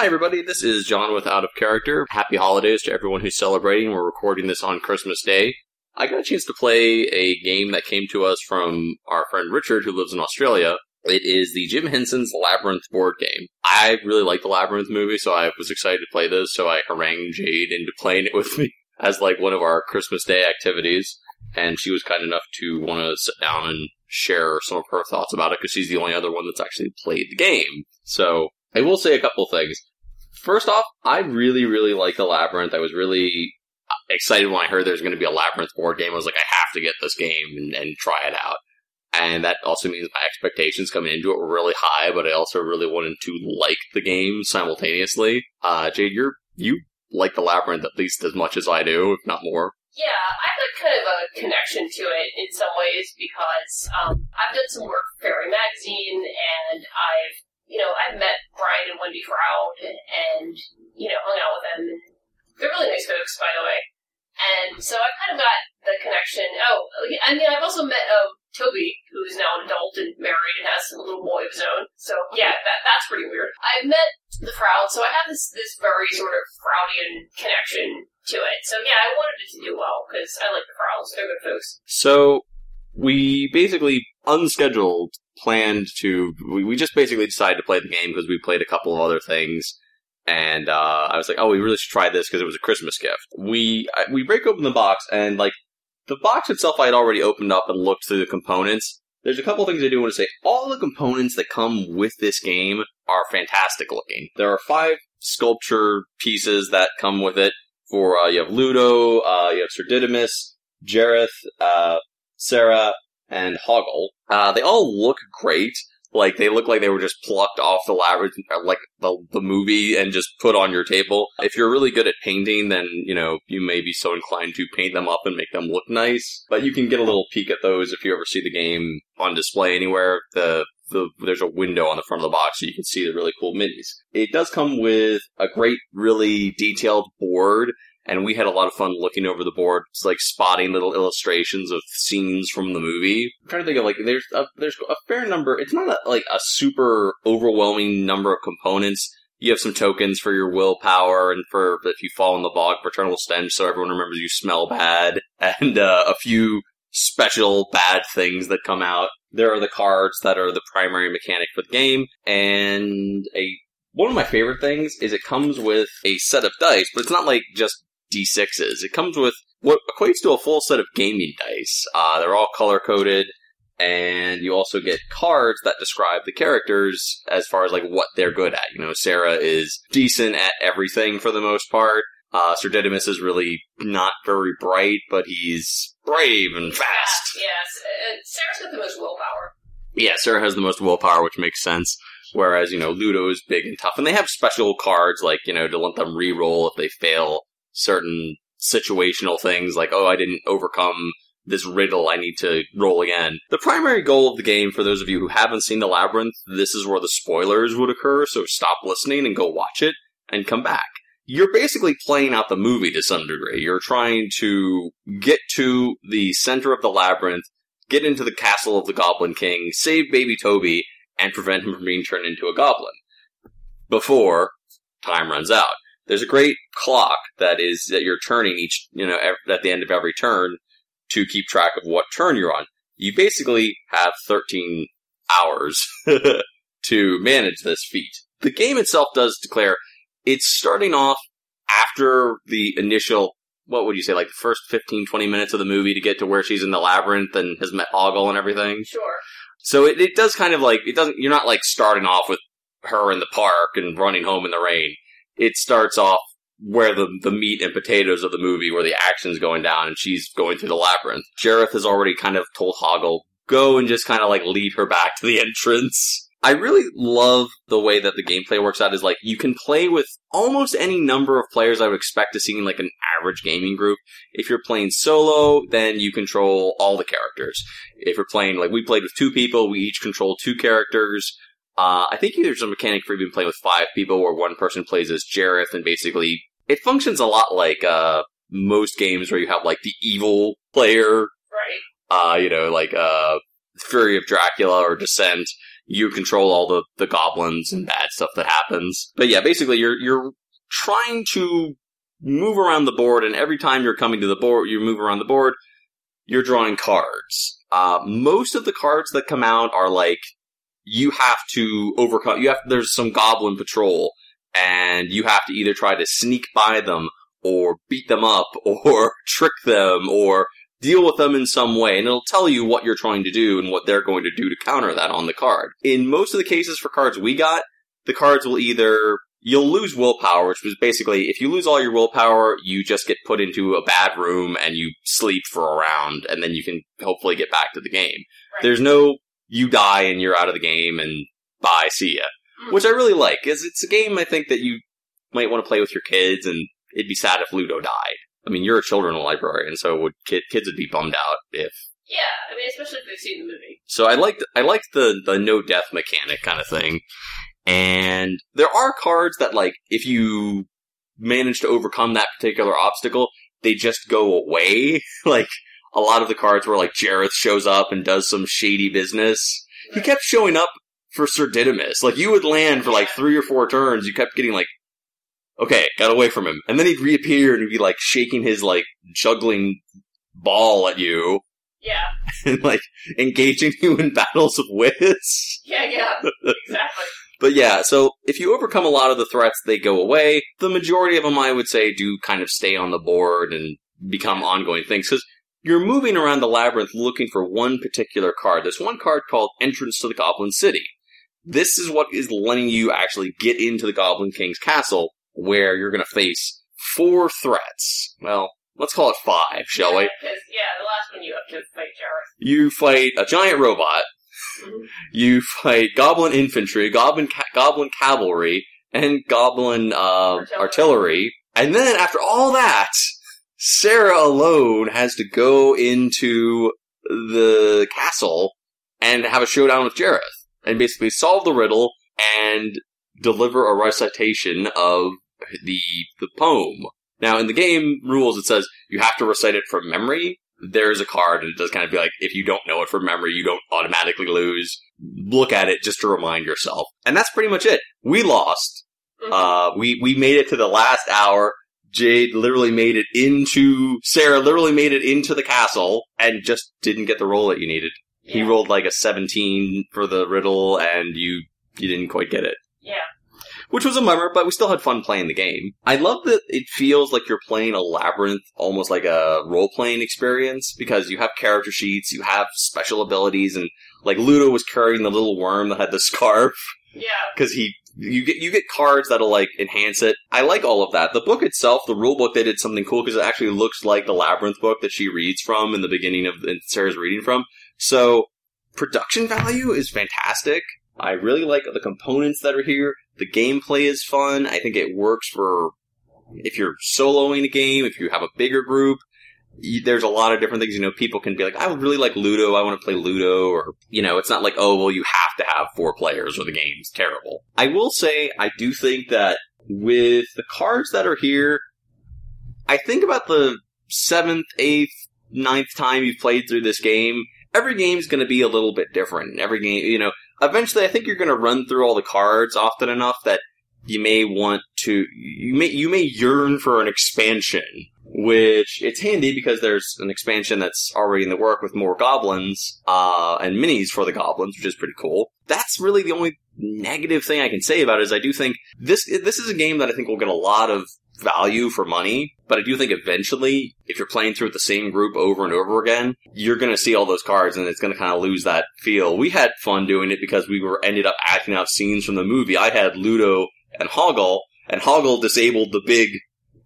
Hi, everybody. This is John with Out of Character. Happy holidays to everyone who's celebrating. We're recording this on Christmas Day. I got a chance to play a game that came to us from our friend Richard, who lives in Australia. It is the Jim Henson's Labyrinth board game. I really like the Labyrinth movie, so I was excited to play this, so I harangued Jade into playing it with me as like one of our Christmas Day activities. And she was kind enough to want to sit down and share some of her thoughts about it because she's the only other one that's actually played the game. So I will say a couple things. First off, I really, really like the Labyrinth. I was really excited when I heard there's going to be a Labyrinth board game. I was like, I have to get this game and, and try it out. And that also means my expectations coming into it were really high, but I also really wanted to like the game simultaneously. Uh, Jade, you're, you like the Labyrinth at least as much as I do, if not more. Yeah, I have like kind of a connection to it in some ways because um, I've done some work for Faerie Magazine and I've, you know, I've met Brian and Wendy Froud and, you know, hung out with them. They're really nice folks, by the way. And so I kind of got the connection. Oh, I mean, I've also met um, Toby, who is now an adult and married and has a little boy of his own. So yeah, that that's pretty weird. I met the Froud, so I have this this very sort of Froudian connection to it. So yeah, I wanted it to do well because I like the Frouds; they're good folks. So we basically unscheduled planned to we, we just basically decided to play the game because we played a couple of other things and uh, I was like, oh, we really should try this because it was a Christmas gift. We I, we break open the box and like the box itself, I had already opened up and looked through the components. There's a couple things I do want to say. All the components that come with this game are fantastic looking. There are five sculpture pieces that come with it. For uh, you have Ludo, uh, you have Sir Didymus, Jareth, uh, Sarah, and Hoggle. Uh, they all look great. Like they look like they were just plucked off the labyrinth, like the the movie, and just put on your table. If you're really good at painting, then you know you may be so inclined to paint them up and make them look nice. But you can get a little peek at those if you ever see the game on display anywhere. The the, there's a window on the front of the box so you can see the really cool minis. It does come with a great, really detailed board and we had a lot of fun looking over the board, like spotting little illustrations of scenes from the movie. I'm trying to think of like there's a, there's a fair number. It's not a, like a super overwhelming number of components. You have some tokens for your willpower and for if you fall in the bog, of eternal stench, so everyone remembers you smell bad, and uh, a few special bad things that come out. There are the cards that are the primary mechanic for the game, and a one of my favorite things is it comes with a set of dice, but it's not like just D6s. It comes with what equates to a full set of gaming dice. Uh, they're all color coded, and you also get cards that describe the characters as far as like what they're good at. You know, Sarah is decent at everything for the most part. Uh, Sir Didymus is really not very bright, but he's brave and fast. Yes, uh, Sarah's got the most willpower. Yeah, Sarah has the most willpower, which makes sense. Whereas, you know, Ludo is big and tough. And they have special cards, like, you know, to let them re-roll if they fail certain situational things like, oh, I didn't overcome this riddle, I need to roll again. The primary goal of the game, for those of you who haven't seen The Labyrinth, this is where the spoilers would occur, so stop listening and go watch it and come back. You're basically playing out the movie to some degree. You're trying to get to the center of the labyrinth, get into the castle of the Goblin King, save baby Toby, and prevent him from being turned into a goblin. Before time runs out. There's a great clock that is that you're turning each, you know, at the end of every turn to keep track of what turn you're on. You basically have 13 hours to manage this feat. The game itself does declare it's starting off after the initial what would you say, like the first 15, 20 minutes of the movie to get to where she's in the labyrinth and has met Hoggle and everything? Sure. So it, it does kind of like, it doesn't, you're not like starting off with her in the park and running home in the rain it starts off where the, the meat and potatoes of the movie, where the action's going down and she's going through the labyrinth. Jareth has already kind of told Hoggle, go and just kind of like lead her back to the entrance. I really love the way that the gameplay works out is like you can play with almost any number of players I would expect to see in like an average gaming group. If you're playing solo, then you control all the characters. If you're playing like we played with two people, we each control two characters. Uh, I think there's a mechanic for even playing with five people where one person plays as Jareth and basically it functions a lot like uh, most games where you have like the evil player. Right. Uh, you know, like uh, Fury of Dracula or Descent. you control all the, the goblins and bad stuff that happens. But yeah, basically you're you're trying to move around the board, and every time you're coming to the board, you move around the board, you're drawing cards. Uh, most of the cards that come out are like you have to overcome. You have there's some goblin patrol, and you have to either try to sneak by them or beat them up or trick them or deal with them in some way, and it'll tell you what you're trying to do and what they're going to do to counter that on the card. In most of the cases for cards we got, the cards will either you'll lose willpower, which was basically if you lose all your willpower, you just get put into a bad room and you sleep for a round, and then you can hopefully get back to the game. Right. There's no you die and you're out of the game and bye, see ya. Mm. Which I really like, because it's a game I think that you might want to play with your kids, and it'd be sad if Ludo died. I mean, you're a children's librarian, so would kid, kids would be bummed out if. Yeah, I mean, especially if they've seen the movie. So I like I like the the no death mechanic kind of thing, and there are cards that like if you manage to overcome that particular obstacle, they just go away. like a lot of the cards where like Jareth shows up and does some shady business. He kept showing up for Sir Didymus. Like you would land for like three or four turns, you kept getting like, okay, got away from him, and then he'd reappear and he'd be like shaking his like juggling ball at you Yeah, and like engaging you in battles of wits. yeah, yeah, exactly. But yeah, so if you overcome a lot of the threats, they go away. The majority of them, I would say, do kind of stay on the board and become ongoing things because you're moving around the labyrinth looking for one particular card. There's one card called Entrance to the Goblin City. This is what is letting you actually get into the Goblin King's castle where you're going to face four threats. Well, let's call it five, shall we? Yeah, the last one you have to fight Jareth. You fight a giant robot. Mhm. You fight goblin infantry, goblin ca- goblin cavalry, and goblin uh, artillery. Artillery. And then after all that, Sarah alone has to go into the castle and have a showdown with Jareth, and basically solve the riddle and deliver a recitation of the the poem. Now, in the game rules, it says you have to recite it from memory. There's a card, and it does kind of be like, if you don't know it from memory, you don't automatically lose. Look at it just to remind yourself. And that's pretty much it. We lost. Mhm. Uh, we, we made it to the last hour. Jade literally made it into, Sarah literally made it into the castle and just didn't get the roll that you needed. He rolled like a 17 for the riddle and you, you didn't quite get it. Yeah, which was a bummer, but we still had fun playing the game. I love that it feels like you're playing a labyrinth, almost like a role playing experience, because you have character sheets, you have special abilities, and like Ludo was carrying the little worm that had the scarf, yeah, because he, you get, you get cards that'll like enhance it. I like all of that. The book itself, the rule book, they did something cool because it actually looks like the labyrinth book that she reads from in the beginning of, and Sarah's reading from. So, production value is fantastic. I really like the components that are here. The gameplay is fun. I think it works for if you're soloing a game, if you have a bigger group. There's a lot of different things. You know, people can be like, I would really like Ludo. I want to play Ludo. Or, you know, it's not like, oh, well, you have to have four players or the game's terrible. I will say, I do think that with the cards that are here, I think about the seventh, eighth, ninth time you've played through this game, every game's going to be a little bit different. Every game, you know, eventually I think you're going to run through all the cards often enough that you may want to, you may, you may yearn for an expansion, which it's handy because there's an expansion that's already in the work with more goblins, uh, and minis for the goblins, which is pretty cool. That's really the only negative thing I can say about it is I do think this, this is a game that I think will get a lot of value for money, but I do think eventually, if you're playing through the same group over and over again, you're going to see all those cards and it's going to kind of lose that feel. We had fun doing it because we were ended up acting out scenes from the movie. I had Ludo and Hoggle, and Hoggle disabled the big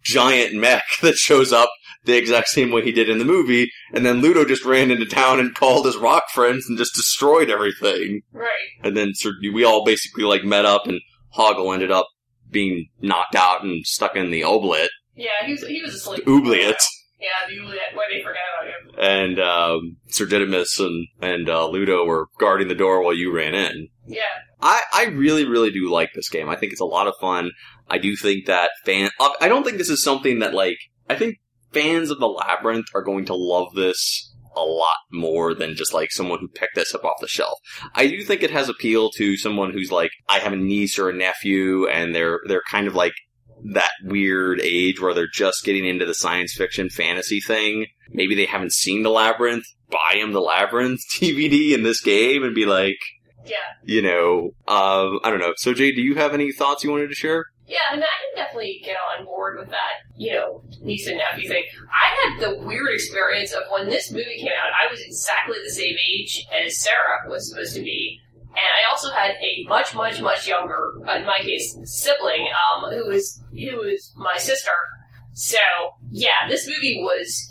giant mech that shows up the exact same way he did in the movie, and then Ludo just ran into town and called his rock friends and just destroyed everything. right. And then Sir, we all basically like met up, and Hoggle ended up being knocked out and stuck in the oblit, Yeah, he was he was asleep. oubliette, Yeah, the oubliette. Why they forgot about him? and um, Sir Didymus and and uh, Ludo were guarding the door while you ran in. Yeah, I, I really, really do like this game. I think it's a lot of fun. I do think that fan. I don't think this is something that like. I think fans of the labyrinth are going to love this a lot more than just like someone who picked this up off the shelf. I do think it has appeal to someone who's like, I have a niece or a nephew and they're, they're kind of like that weird age where they're just getting into the science fiction fantasy thing. Maybe they haven't seen the labyrinth. Buy them the labyrinth DVD in this game and be like, Yeah. you know, um, I don't know. So Jay, do you have any thoughts you wanted to share? Yeah, I mean, I can definitely get on board with that, you know, niece and nephew thing. I had the weird experience of when this movie came out, I was exactly the same age as Sarah was supposed to be. And I also had a much, much, much younger, uh, in my case, sibling, um, who was, who was my sister. So, yeah, this movie was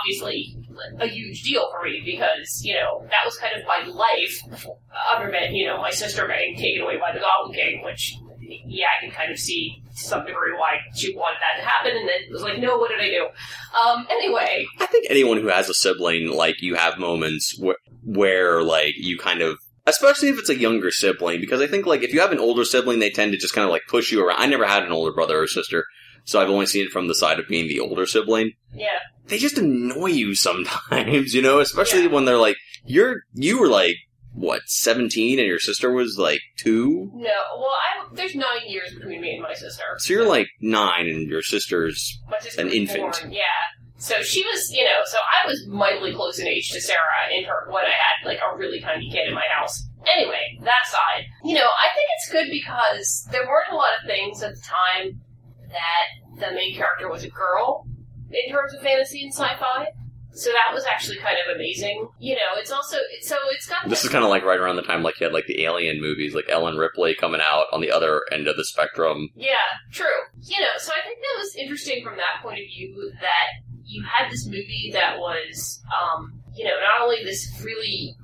obviously a huge deal for me because, you know, that was kind of my life, other than, you know, my sister getting taken away by the Goblin King, which yeah, I can kind of see to some degree why she wanted that to happen, and then it was like, no, what did I do? Um, anyway, I think anyone who has a sibling, like, you have moments wh- where, like, you kind of, especially if it's a younger sibling, because I think, like, if you have an older sibling, they tend to just kind of, like, push you around. I never had an older brother or sister, so I've only seen it from the side of being the older sibling. yeah, They just annoy you sometimes, you know, especially Yeah. when they're like, you're, you were like, what, 17 and your sister was like 2? no, well, I there's nine years between me and my sister. So you're like 9 and your sister's sister an infant. born, yeah. So she was, you know, so I was mightily close in age to Sarah in her when I had like a really tiny kid in my house. Anyway, that aside, you know, I think it's good because there weren't a lot of things at the time that the main character was a girl in terms of fantasy and sci-fi. So that was actually kind of amazing. You know, it's also so it's got This is kind of like right around the time like you had like the Alien movies, like Ellen Ripley coming out on the other end of the spectrum. Yeah, true. You know, so I think that was interesting from that point of view that you had this movie that was, um, you know, not only this really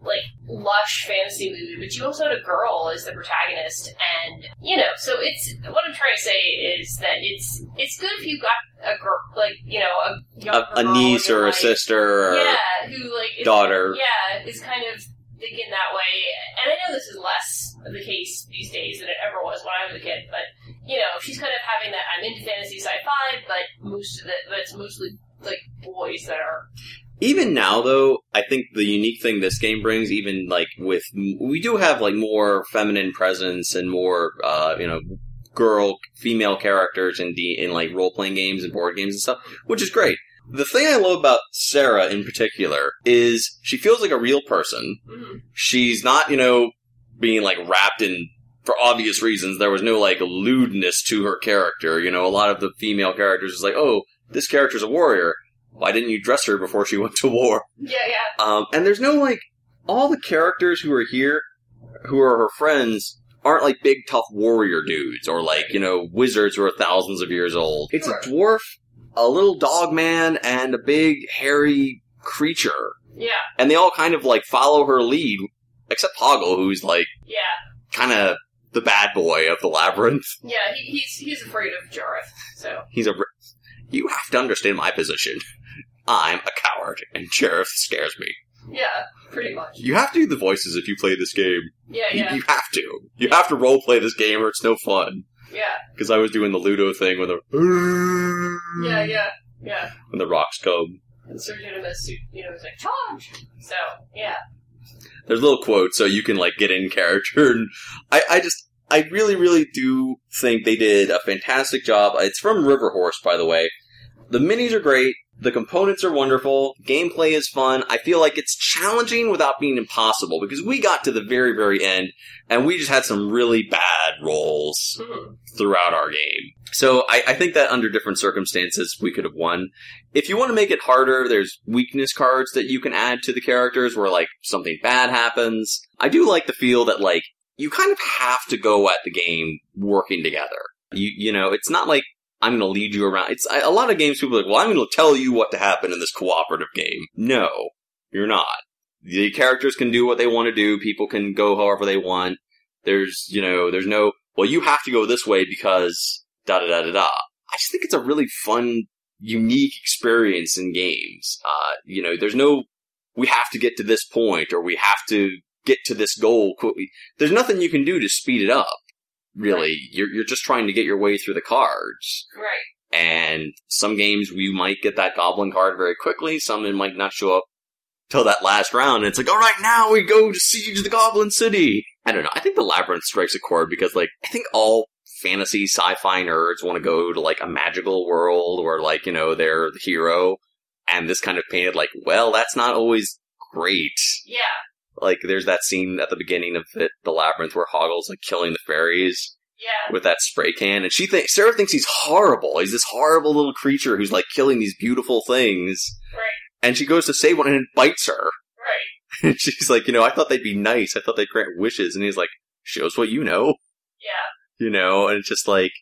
like lush fantasy movie, but you also had a girl as the protagonist, and you know, so it's what I'm trying to say is that it's it's good if you got a girl like you know a A, a niece or a sister or yeah, who like is, daughter. yeah, is kind of thinking that way. And I know this is less of the case these days than it ever was when I was a kid, but you know, she's kind of having that I'm into fantasy sci-fi, but most of it, but it's mostly like boys that are Even now, though, I think the unique thing this game brings, even like with we do have like more feminine presence and more, uh, you know, girl, female characters in D in like role playing games and board games and stuff, which is great. The thing I love about Sarah in particular is she feels like a real person. mhm. She's not, you know, being like wrapped in for obvious reasons. There was no like lewdness to her character. You know, a lot of the female characters is like, oh, this character's a warrior. Why didn't you dress her before she went to war? yeah, yeah, Um, and there's no like all the characters who are here, who are her friends, aren't like big tough warrior dudes or like you know wizards who are thousands of years old. It's a dwarf, a little dog man, and a big hairy creature, yeah, and they all kind of like follow her lead, except Hoggle, who's like yeah, kind of the bad boy of the labyrinth. yeah. He, he's he's afraid of Jareth, so He's a. You have to understand my position. I'm a coward, and Jareth scares me. yeah, pretty much. You have to do the voices if you play this game. Yeah, You- yeah, You have to. You have to role play this game or it's no fun. yeah, Because I was doing the Ludo thing with the yeah, yeah, yeah. when the rocks come. And Sir Didymus, you know, was like charge. So yeah, There's little quotes so you can like get in character. And I, I just, I really, really do think they did a fantastic job. It's from River Horse, by the way. The minis are great. The components are wonderful. Gameplay is fun. I feel like it's challenging without being impossible because we got to the very, very end and we just had some really bad rolls. Mhm. throughout our game. So I, I think that under different circumstances we could have won. If you want to make it harder, there's weakness cards that you can add to the characters where like something bad happens. I do like the feel that like you kind of have to go at the game working together. You you know, it's not like I'm going to lead you around. It's I, a lot of games people are like, well, I'm going to tell you what to happen in this cooperative game. No, you're not. The characters can do what they want to do. People can go however they want. There's, you know, there's no, well, you have to go this way because da da da da da. I just think it's a really fun, unique experience in games. Uh, you know, there's no, we have to get to this point or we have to get to this goal quickly. There's nothing you can do to speed it up. Really, you're you're just trying to get your way through the cards. right. And some games we might get that goblin card very quickly. Some it might not show up till that last round. And it's like, all right, now we go to siege the Goblin City. I don't know. I think the labyrinth strikes a chord because, like, I think all fantasy sci-fi nerds want to go to like a magical world where, like, you know, they're the hero. And this kind of painted like, well, that's not always great. Yeah. Like, there's that scene at the beginning of it, the labyrinth where Hoggle's like killing the fairies Yeah. with that spray can, and she thinks Sarah thinks he's horrible. He's this horrible little creature who's like killing these beautiful things. Right. And she goes to save one and it bites her. Right. And she's like, you know, I thought they'd be nice. I thought they'd grant wishes. And he's like, shows what you know, Yeah. you know. And it's just like,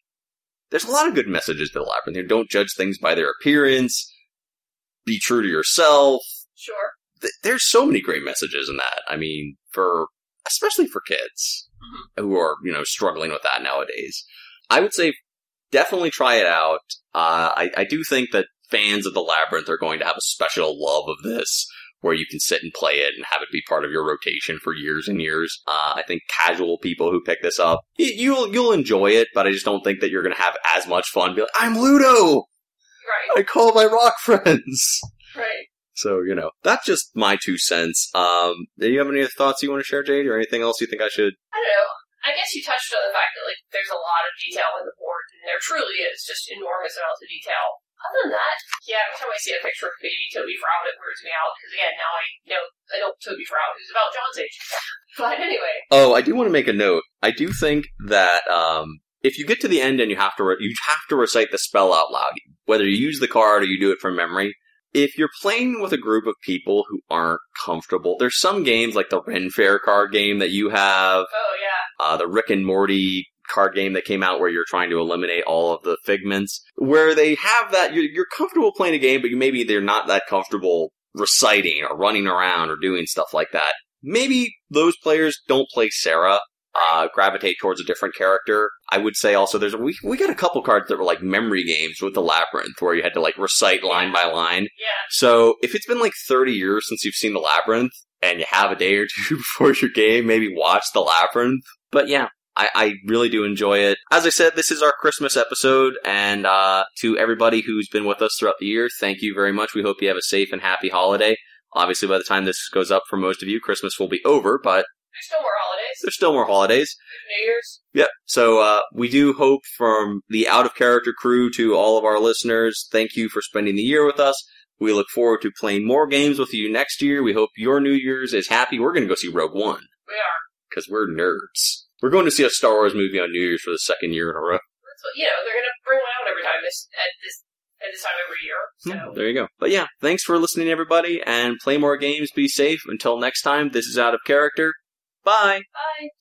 there's a lot of good messages to the labyrinth here. Don't judge things by their appearance. Be true to yourself. Sure. Th- There's so many great messages in that. I mean, for especially for kids who are you know struggling with that nowadays. I would say definitely try it out. Uh, I, I do think that fans of the labyrinth are going to have a special love of this, where you can sit and play it and have it be part of your rotation for years and years. Uh, I think casual people who pick this up, you'll you'll enjoy it, but I just don't think that you're going to have as much fun. Be like, I'm Ludo. Right. I call my rock friends. Right. So you know that's just my two cents. Um, do you have any other thoughts you want to share, Jade, or anything else you think I should? I don't know. I guess you touched on the fact that like there's a lot of detail in the board, and there truly is just enormous amounts of detail. Other than that, yeah, every time I see a picture of baby Toby Froud, it weirds me out because again, now I know adult Toby Froud who's about John's age. But anyway, Oh, I do want to make a note. I do think that um, if you get to the end and you have to re- you have to recite the spell out loud, whether you use the card or you do it from memory. If you're playing with a group of people who aren't comfortable, there's some games like the Ren Fair card game that you have, oh yeah, uh, the Rick and Morty card game that came out where you're trying to eliminate all of the figments, where they have that you're, you're comfortable playing a game, but maybe they're not that comfortable reciting or running around or doing stuff like that. Maybe those players don't play Sarah. Uh, gravitate towards a different character. I would say also there's we we got a couple cards that were like memory games with the labyrinth where you had to like recite line by line. yeah, So if it's been like 30 years since you've seen the labyrinth and you have a day or two before your game, maybe watch the labyrinth. But yeah, I, I really do enjoy it. As I said, this is our Christmas episode, and uh, to everybody who's been with us throughout the year, thank you very much. We hope you have a safe and happy holiday. Obviously, by the time this goes up for most of you, Christmas will be over, but there's still more holidays. There's still more holidays. New Year's. Yep. So uh, we do hope from the out of character crew to all of our listeners, thank you for spending the year with us. We look forward to playing more games with you next year. We hope your New Year's is happy. We're going to go see Rogue One We are. because we're nerds. We're going to see a Star Wars movie on New Year's for the second year in a row. That's what, you know, they're gonna bring one out every time this at this at this time every year. So There you go. But yeah, thanks for listening, everybody, and play more games. Be safe. Until next time, this is out of character. Bye. bye.